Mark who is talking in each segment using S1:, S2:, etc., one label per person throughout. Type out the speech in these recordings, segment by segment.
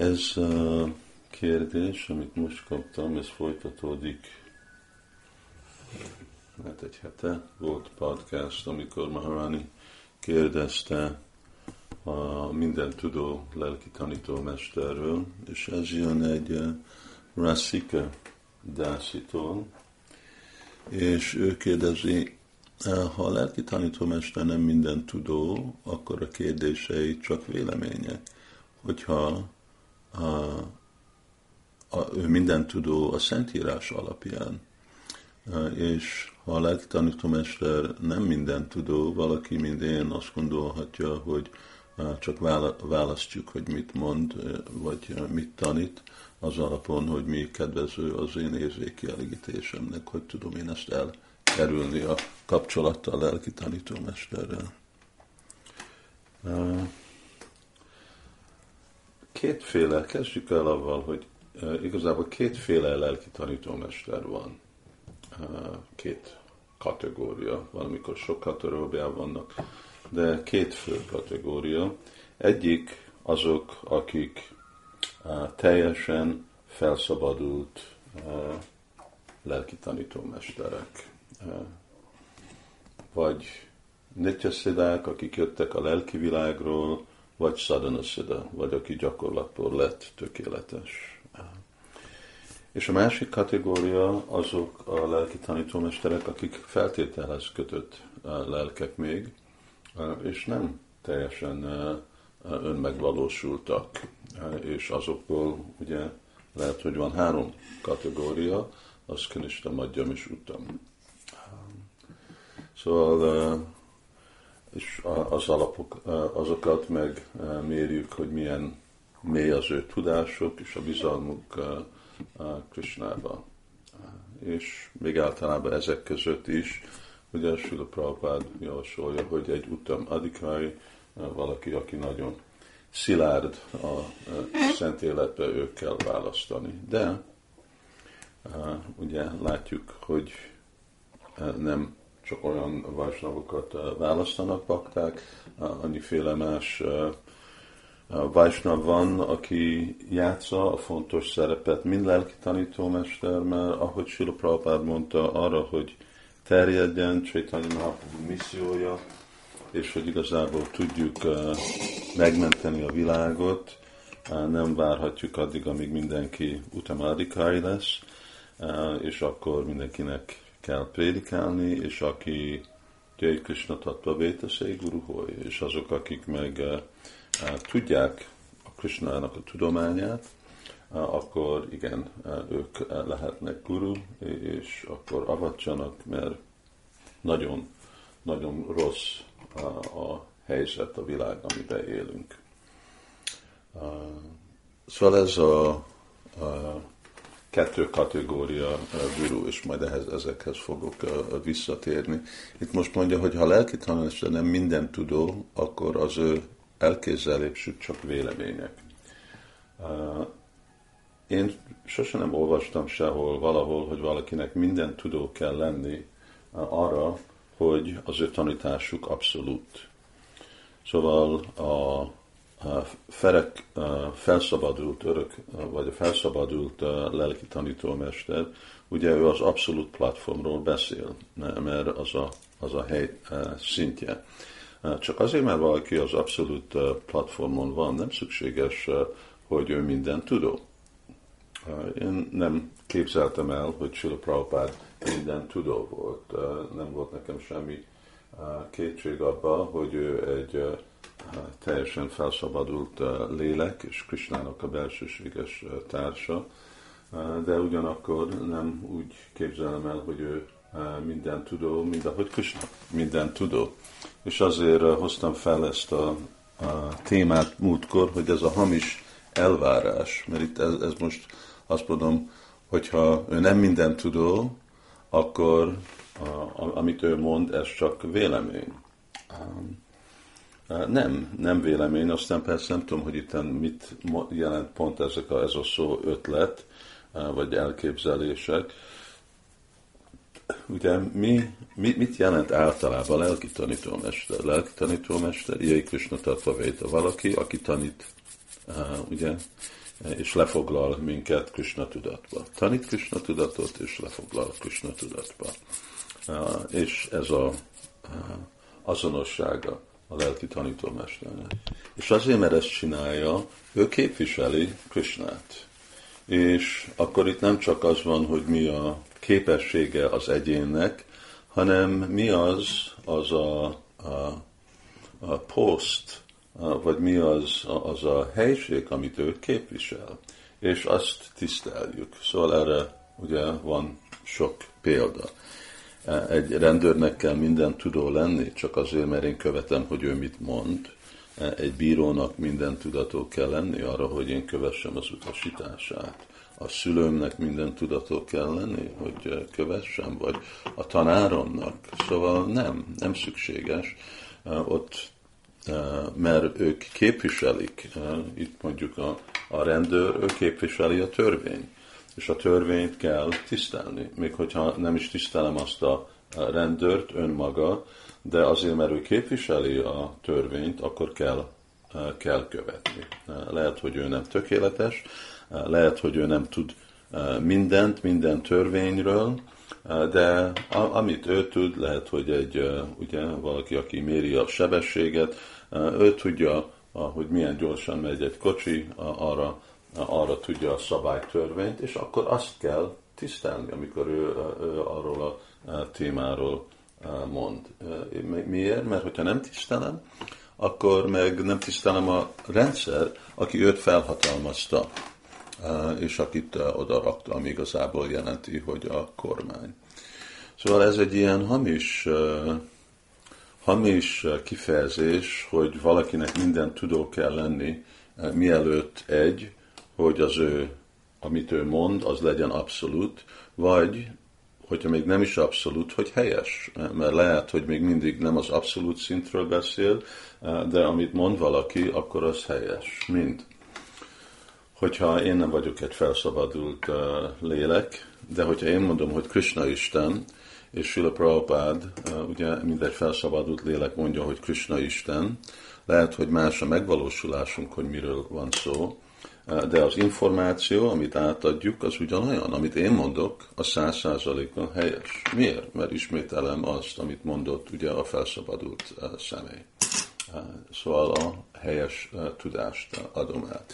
S1: Ez a kérdés, amit most kaptam, ez folytatódik hát egy hete volt podcast, amikor Maharani kérdezte a minden tudó lelki tanítómesterről, és ez jön egy uh, Rasika Dászitól, és ő kérdezi, ha a lelki tanítómester nem minden tudó, akkor a kérdései csak vélemények. Hogyha a, a, ő minden tudó a Szentírás alapján, és ha a lelki tanítómester nem minden tudó, valaki, mint én, azt gondolhatja, hogy csak választjuk, hogy mit mond, vagy mit tanít, az alapon, hogy mi kedvező az én érzékielégítésemnek, hogy tudom én ezt elkerülni a kapcsolattal a lelki tanítómesterrel. Kétféle, kezdjük el avval, hogy igazából kétféle lelki tanítómester van. Két kategória, valamikor sok kategóriában vannak, de két fő kategória. Egyik azok, akik teljesen felszabadult lelki tanítómesterek. Vagy nityaszidák, akik jöttek a lelki világról, vagy szida, vagy aki gyakorlatból lett tökéletes. És a másik kategória azok a lelki tanítómesterek, akik feltételhez kötött lelkek még, és nem teljesen önmegvalósultak, és azokból ugye lehet, hogy van három kategória, az Kanishta, Madjam és Utam. Szóval és az alapok, azokat meg mérjük, hogy milyen mély az ő tudások és a bizalmuk Krishnába. És még általában ezek között is, ugye Sula Prabhupád javasolja, hogy egy utam adikai, valaki, aki nagyon szilárd a szent életbe, ők kell választani. De ugye látjuk, hogy nem csak olyan vajsnavokat választanak bakták, annyiféle más Vajsnav van, aki játsza a fontos szerepet, mind lelki tanítómester, mert ahogy Sila Prabhupád mondta arra, hogy terjedjen Csaitanya Mahaprabhu missziója, és hogy igazából tudjuk megmenteni a világot, nem várhatjuk addig, amíg mindenki utamadikai lesz, és akkor mindenkinek kell prédikálni, és aki Jai Krishna Tattva Vétaszei Guruhoj, és azok, akik meg tudják a Krishnának a tudományát, akkor igen, ők lehetnek guru, és akkor avatsanak, mert nagyon, nagyon rossz a helyzet, a világ, amiben élünk. Szóval ez a, a kettő kategória guru, és majd ehhez, ezekhez fogok visszatérni. Itt most mondja, hogy ha lelki tanulás nem minden tudó, akkor az ő elképzelésük csak vélemények. Én sosem nem olvastam sehol, valahol, hogy valakinek minden tudó kell lenni arra, hogy az ő tanításuk abszolút. Szóval a ferek felszabadult örök, vagy a felszabadult lelki tanítómester, ugye ő az abszolút platformról beszél, mert az a, az a hely szintje. Csak azért, mert valaki az abszolút platformon van, nem szükséges, hogy ő minden tudó. Én nem képzeltem el, hogy Sula Prabhupád minden tudó volt. Nem volt nekem semmi kétség abban, hogy ő egy teljesen felszabadult lélek, és Krisnának a belsőséges társa, de ugyanakkor nem úgy képzelem el, hogy ő minden tudó, mint ahogy Krishna minden tudó. És azért hoztam fel ezt a, a témát múltkor, hogy ez a hamis elvárás, mert itt ez, ez most azt mondom, hogyha ő nem minden tudó, akkor a, amit ő mond, ez csak vélemény. Nem, nem vélemény, aztán persze nem tudom, hogy itt mit jelent pont ezek a, ez a szó ötlet, vagy elképzelések. Ugye mi, mi, mit jelent általában lelki tanítómester? Lelki tanítómester, Jai Krishna Tattva Valaki, aki tanít, ugye, és lefoglal minket Krishna tudatba. Tanít Krishna tudatot, és lefoglal Krishna tudatba. És ez a azonossága a lelki tanítómesternek. És azért, mert ezt csinálja, ő képviseli Krishnát. És akkor itt nem csak az van, hogy mi a képessége az egyénnek, hanem mi az, az a, a, a post, vagy mi az, az a helység, amit ő képvisel. És azt tiszteljük. Szóval erre ugye van sok példa. Egy rendőrnek kell minden tudó lenni, csak azért, mert én követem, hogy ő mit mond. Egy bírónak minden tudató kell lenni arra, hogy én kövessem az utasítását. A szülőmnek minden tudató kell lenni, hogy kövessem, vagy a tanáromnak. Szóval nem, nem szükséges. Ott mert ők képviselik, itt mondjuk a, a rendőr, ő képviseli a törvényt és a törvényt kell tisztelni. Még hogyha nem is tisztelem azt a rendőrt önmaga, de azért, mert ő képviseli a törvényt, akkor kell, kell követni. Lehet, hogy ő nem tökéletes, lehet, hogy ő nem tud mindent, minden törvényről, de amit ő tud, lehet, hogy egy, ugye, valaki, aki méri a sebességet, ő tudja, hogy milyen gyorsan megy egy kocsi, arra arra tudja a szabálytörvényt, és akkor azt kell tisztelni, amikor ő, ő arról a témáról mond. Miért? Mert hogyha nem tisztelem, akkor meg nem tisztelem a rendszer, aki őt felhatalmazta, és akit oda rakta, ami igazából jelenti, hogy a kormány. Szóval ez egy ilyen hamis, hamis kifejezés, hogy valakinek minden tudó kell lenni, mielőtt egy, hogy az ő, amit ő mond, az legyen abszolút, vagy hogyha még nem is abszolút, hogy helyes. Mert lehet, hogy még mindig nem az abszolút szintről beszél, de amit mond valaki, akkor az helyes. Mind. Hogyha én nem vagyok egy felszabadult lélek, de hogyha én mondom, hogy Krishna Isten, és Sula Prabhupád, ugye mindegy felszabadult lélek mondja, hogy Krishna Isten, lehet, hogy más a megvalósulásunk, hogy miről van szó, de az információ, amit átadjuk, az ugyanolyan. Amit én mondok, a száz százalékban helyes. Miért? Mert ismételem azt, amit mondott ugye a felszabadult személy. Szóval a helyes tudást adom át.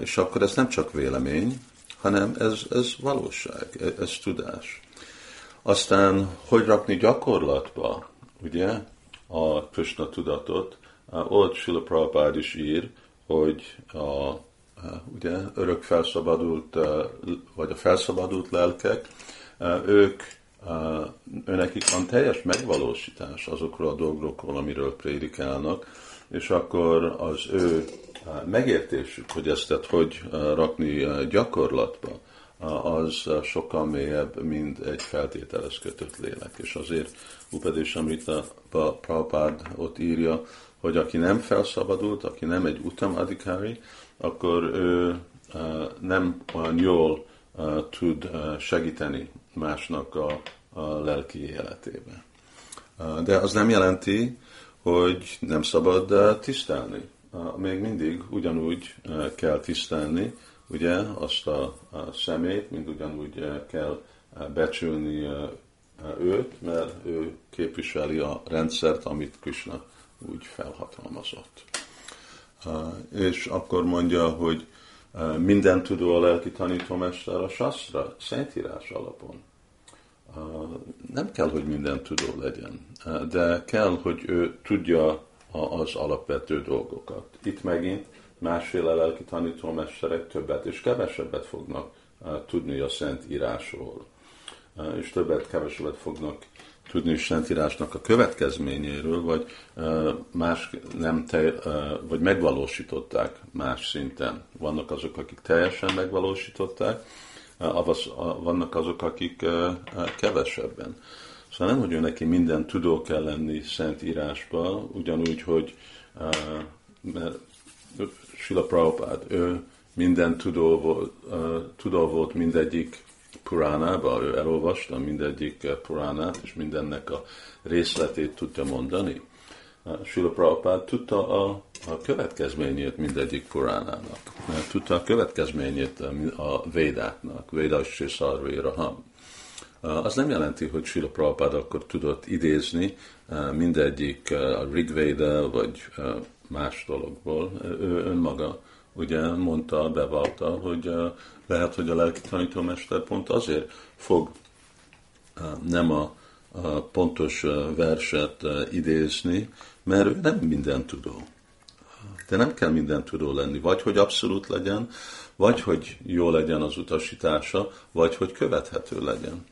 S1: És akkor ez nem csak vélemény, hanem ez, ez valóság, ez tudás. Aztán, hogy rakni gyakorlatba, ugye, a Krishna tudatot, ott Sula Prabhupád is ír, hogy a ugye örök felszabadult, vagy a felszabadult lelkek, ők, őnekik van teljes megvalósítás azokról a dolgokról, amiről prédikálnak, és akkor az ő megértésük, hogy ezt hogy rakni gyakorlatba, az sokkal mélyebb, mint egy feltételes kötött lélek. És azért Upadés Amrita Prabhupád ott írja, hogy aki nem felszabadult, aki nem egy utamadikári, akkor ő nem olyan jól tud segíteni másnak a, a lelki életébe. De az nem jelenti, hogy nem szabad tisztelni. Még mindig ugyanúgy kell tisztelni, ugye, azt a, szemét, mint ugyanúgy kell becsülni őt, mert ő képviseli a rendszert, amit Krishna úgy felhatalmazott. És akkor mondja, hogy minden tudó a lelki tanítómester a sastra, szentírás alapon. Nem kell, hogy minden tudó legyen, de kell, hogy ő tudja az alapvető dolgokat. Itt megint másféle lelki tanítómesterek többet és kevesebbet fognak tudni a Szent Írásról, és többet, kevesebbet fognak tudni Szentírásnak a következményéről, vagy más nem te, vagy megvalósították más szinten. Vannak azok, akik teljesen megvalósították, vannak azok, akik kevesebben. Szóval nem, hogy ő neki minden tudó kell lenni Szentírásban, ugyanúgy, hogy mert Sila Prabhupád, ő minden tudó volt, tudó volt mindegyik Puránába, ő elolvasta mindegyik Puránát, és mindennek a részletét tudja mondani. Sula Prabhupád tudta a, a következményét mindegyik Puránának, tudta a következményét a Védáknak, Védas és Szarvéra Az nem jelenti, hogy Sula Prabhupád akkor tudott idézni mindegyik a Rigveda vagy más dologból. Ő önmaga ugye mondta, bevallta, hogy lehet, hogy a lelki tanítómester pont azért fog nem a, a pontos verset idézni, mert ő nem minden tudó. De nem kell minden tudó lenni, vagy hogy abszolút legyen, vagy hogy jó legyen az utasítása, vagy hogy követhető legyen.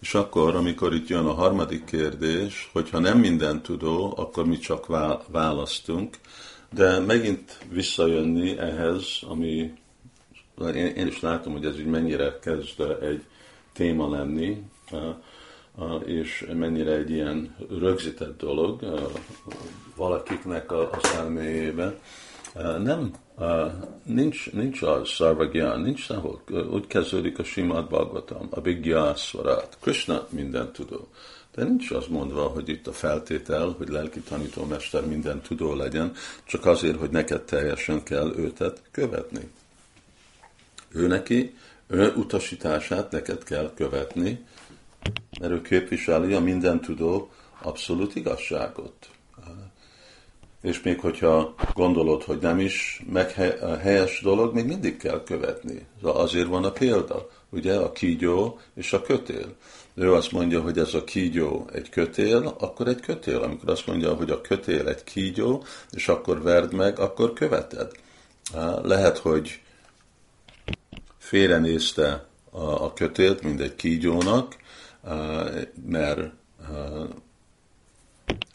S1: És akkor, amikor itt jön a harmadik kérdés, hogyha nem minden tudó, akkor mi csak választunk, de megint visszajönni ehhez, ami én, én is látom, hogy ez így mennyire kezd egy téma lenni, és mennyire egy ilyen rögzített dolog valakiknek az elméjében. Nem, nincs, nincs az szarvagyán, nincs sehol. Úgy kezdődik a Simad Bhagavatam, a Big Gyászvarát. Krishna minden tudó. De nincs az mondva, hogy itt a feltétel, hogy lelki tanítómester minden tudó legyen, csak azért, hogy neked teljesen kell őtet követni. Ő neki, ő utasítását neked kell követni, mert ő képviseli a minden tudó abszolút igazságot. És még hogyha gondolod, hogy nem is meg helyes dolog, még mindig kell követni. Azért van a példa, ugye, a kígyó és a kötél. Ő azt mondja, hogy ez a kígyó egy kötél, akkor egy kötél. Amikor azt mondja, hogy a kötél egy kígyó, és akkor verd meg, akkor követed. Lehet, hogy félrenézte a kötélt, mint egy kígyónak, mert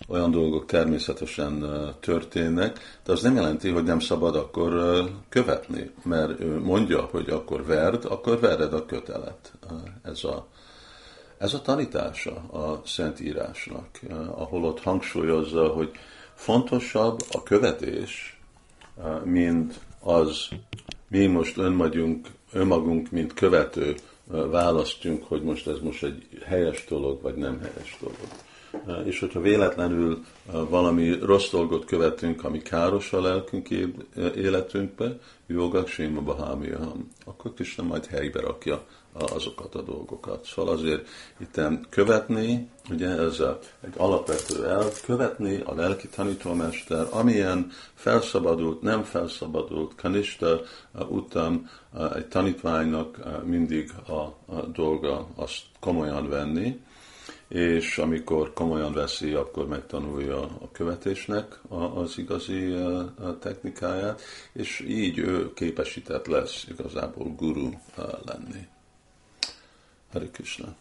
S1: olyan dolgok természetesen történnek, de az nem jelenti, hogy nem szabad akkor követni, mert ő mondja, hogy akkor verd, akkor vered a kötelet. Ez a, ez a tanítása a Szentírásnak, ahol ott hangsúlyozza, hogy fontosabb a követés, mint az, mi most önmagunk, önmagunk, mint követő választjunk, hogy most ez most egy helyes dolog, vagy nem helyes dolog. És hogyha véletlenül valami rossz dolgot követünk, ami káros a lelkünk életünkbe, joga séma bahámiaham, akkor Krishna majd helybe rakja azokat a dolgokat. Szóval azért itt követni, ugye ez egy alapvető elv, követni a lelki tanítómester, amilyen felszabadult, nem felszabadult, kanista utam egy tanítványnak mindig a, a dolga azt komolyan venni, és amikor komolyan veszi, akkor megtanulja a követésnek az igazi technikáját, és így ő képesített lesz igazából guru lenni. Hare Krishna.